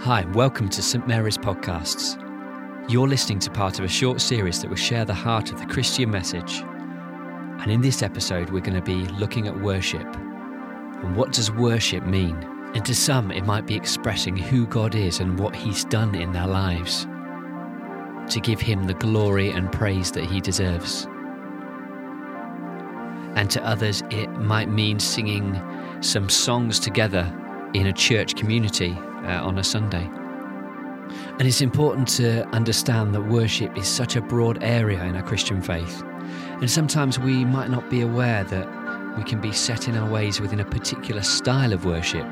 Hi, welcome to St Mary's Podcasts. You're listening to part of a short series that will share the heart of the Christian message. And in this episode, we're going to be looking at worship. And what does worship mean? And to some, it might be expressing who God is and what He's done in their lives, to give Him the glory and praise that He deserves. And to others, it might mean singing some songs together in a church community uh, on a Sunday. And it's important to understand that worship is such a broad area in our Christian faith. And sometimes we might not be aware that we can be set in our ways within a particular style of worship.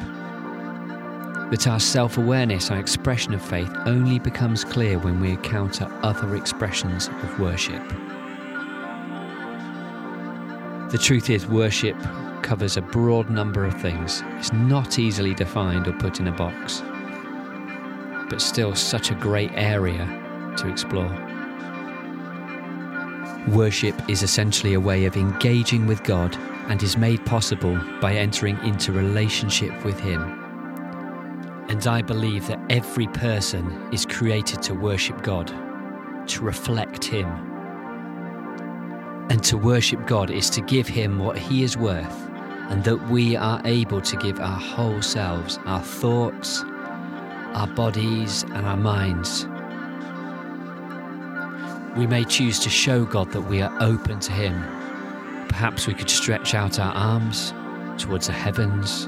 That our self awareness, our expression of faith, only becomes clear when we encounter other expressions of worship. The truth is, worship covers a broad number of things. It's not easily defined or put in a box, but still such a great area to explore. Worship is essentially a way of engaging with God and is made possible by entering into relationship with Him. And I believe that every person is created to worship God, to reflect Him. And to worship God is to give Him what He is worth and that we are able to give our whole selves, our thoughts, our bodies, and our minds. We may choose to show God that we are open to Him. Perhaps we could stretch out our arms towards the heavens,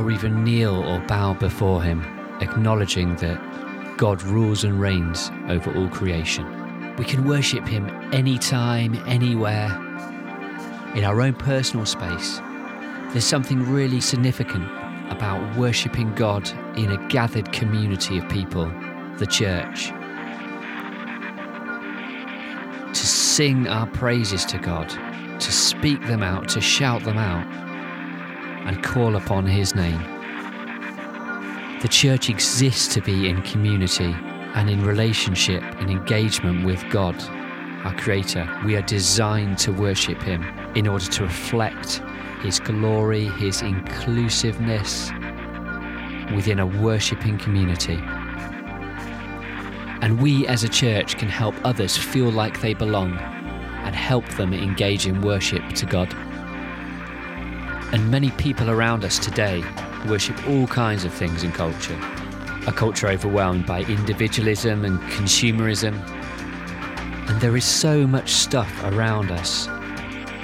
or even kneel or bow before Him, acknowledging that God rules and reigns over all creation. We can worship Him anytime, anywhere, in our own personal space, there's something really significant about worshipping God in a gathered community of people, the church. To sing our praises to God, to speak them out, to shout them out, and call upon His name. The church exists to be in community and in relationship and engagement with God our Creator. We are designed to worship Him in order to reflect His glory, His inclusiveness within a worshipping community. And we as a church can help others feel like they belong and help them engage in worship to God. And many people around us today worship all kinds of things in culture. A culture overwhelmed by individualism and consumerism, and there is so much stuff around us.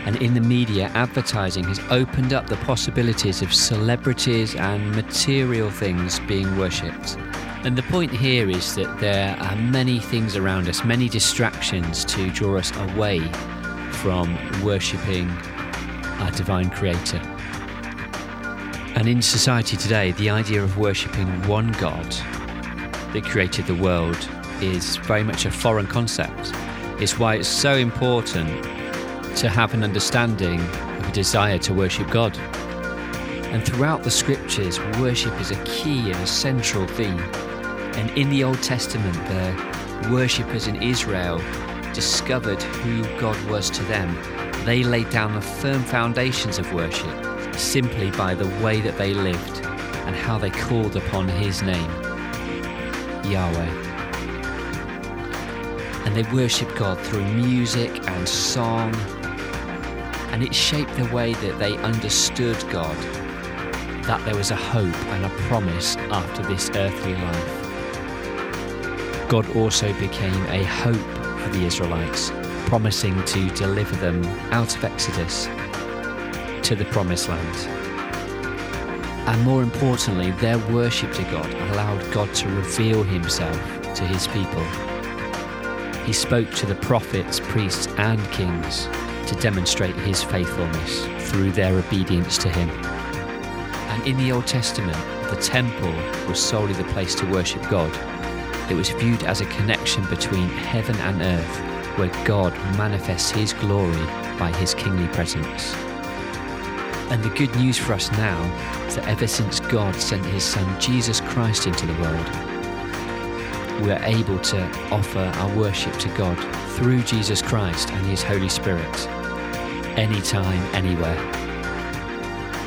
And in the media, advertising has opened up the possibilities of celebrities and material things being worshipped. And the point here is that there are many things around us, many distractions to draw us away from worshipping our divine creator. And in society today, the idea of worshipping one God that created the world is very much a foreign concept. It's why it's so important to have an understanding of a desire to worship God. And throughout the scriptures, worship is a key and a central theme. And in the Old Testament, the worshippers in Israel discovered who God was to them. They laid down the firm foundations of worship simply by the way that they lived and how they called upon His name, Yahweh and they worshipped God through music and song. And it shaped the way that they understood God, that there was a hope and a promise after this earthly life. God also became a hope for the Israelites, promising to deliver them out of Exodus to the promised land. And more importantly, their worship to God allowed God to reveal himself to his people he spoke to the prophets, priests, and kings to demonstrate his faithfulness through their obedience to him. And in the Old Testament, the temple was solely the place to worship God. It was viewed as a connection between heaven and earth, where God manifests his glory by his kingly presence. And the good news for us now is that ever since God sent his Son Jesus Christ into the world, we are able to offer our worship to God through Jesus Christ and His Holy Spirit, anytime, anywhere.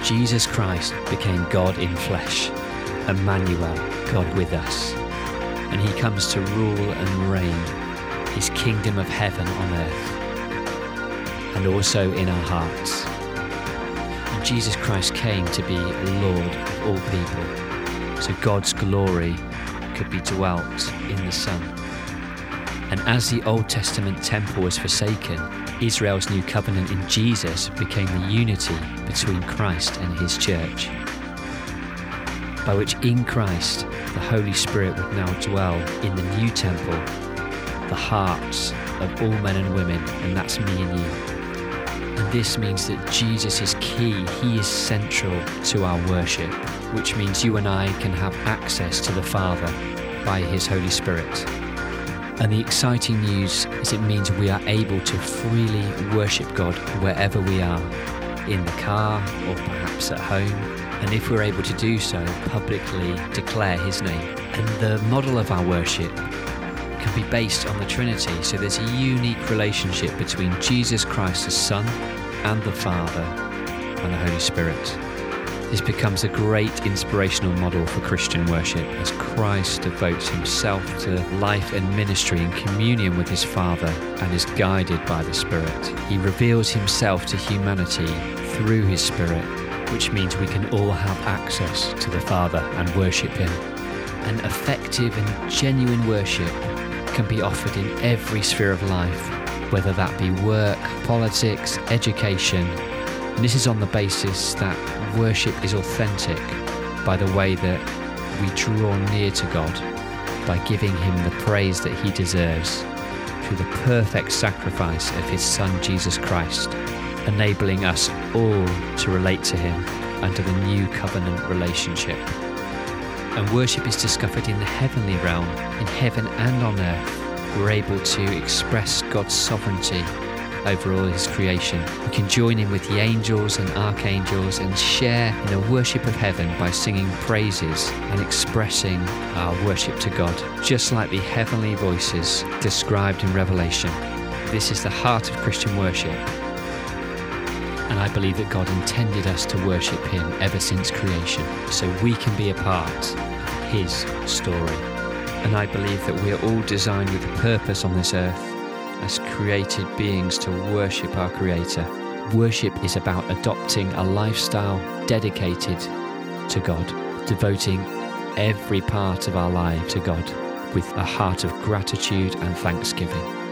Jesus Christ became God in flesh, Emmanuel, God with us. And he comes to rule and reign his kingdom of heaven on earth and also in our hearts. And Jesus Christ came to be Lord of all people, so God's glory could be dwelt in the Son. And as the Old Testament temple was forsaken, Israel's new covenant in Jesus became the unity between Christ and his church, by which in Christ the Holy Spirit would now dwell in the new temple, the hearts of all men and women, and that's me and you. This means that Jesus is key, He is central to our worship, which means you and I can have access to the Father by His Holy Spirit. And the exciting news is it means we are able to freely worship God wherever we are, in the car or perhaps at home. And if we're able to do so, publicly declare His name. And the model of our worship can be based on the Trinity. So there's a unique relationship between Jesus Christ, the Son, and the Father, and the Holy Spirit. This becomes a great inspirational model for Christian worship as Christ devotes himself to life and ministry in communion with his Father and is guided by the Spirit. He reveals himself to humanity through his Spirit, which means we can all have access to the Father and worship him. An effective and genuine worship can be offered in every sphere of life, whether that be work, politics, education, and this is on the basis that worship is authentic by the way that we draw near to God by giving Him the praise that He deserves through the perfect sacrifice of His Son Jesus Christ, enabling us all to relate to Him under the new covenant relationship. And worship is discovered in the heavenly realm, in heaven and on earth. We're able to express God's sovereignty over all his creation. We can join in with the angels and archangels and share in a worship of heaven by singing praises and expressing our worship to God, just like the heavenly voices described in Revelation. This is the heart of Christian worship. And I believe that God intended us to worship Him ever since creation, so we can be a part of His story. And I believe that we are all designed with a purpose on this earth as created beings to worship our Creator. Worship is about adopting a lifestyle dedicated to God, devoting every part of our life to God with a heart of gratitude and thanksgiving.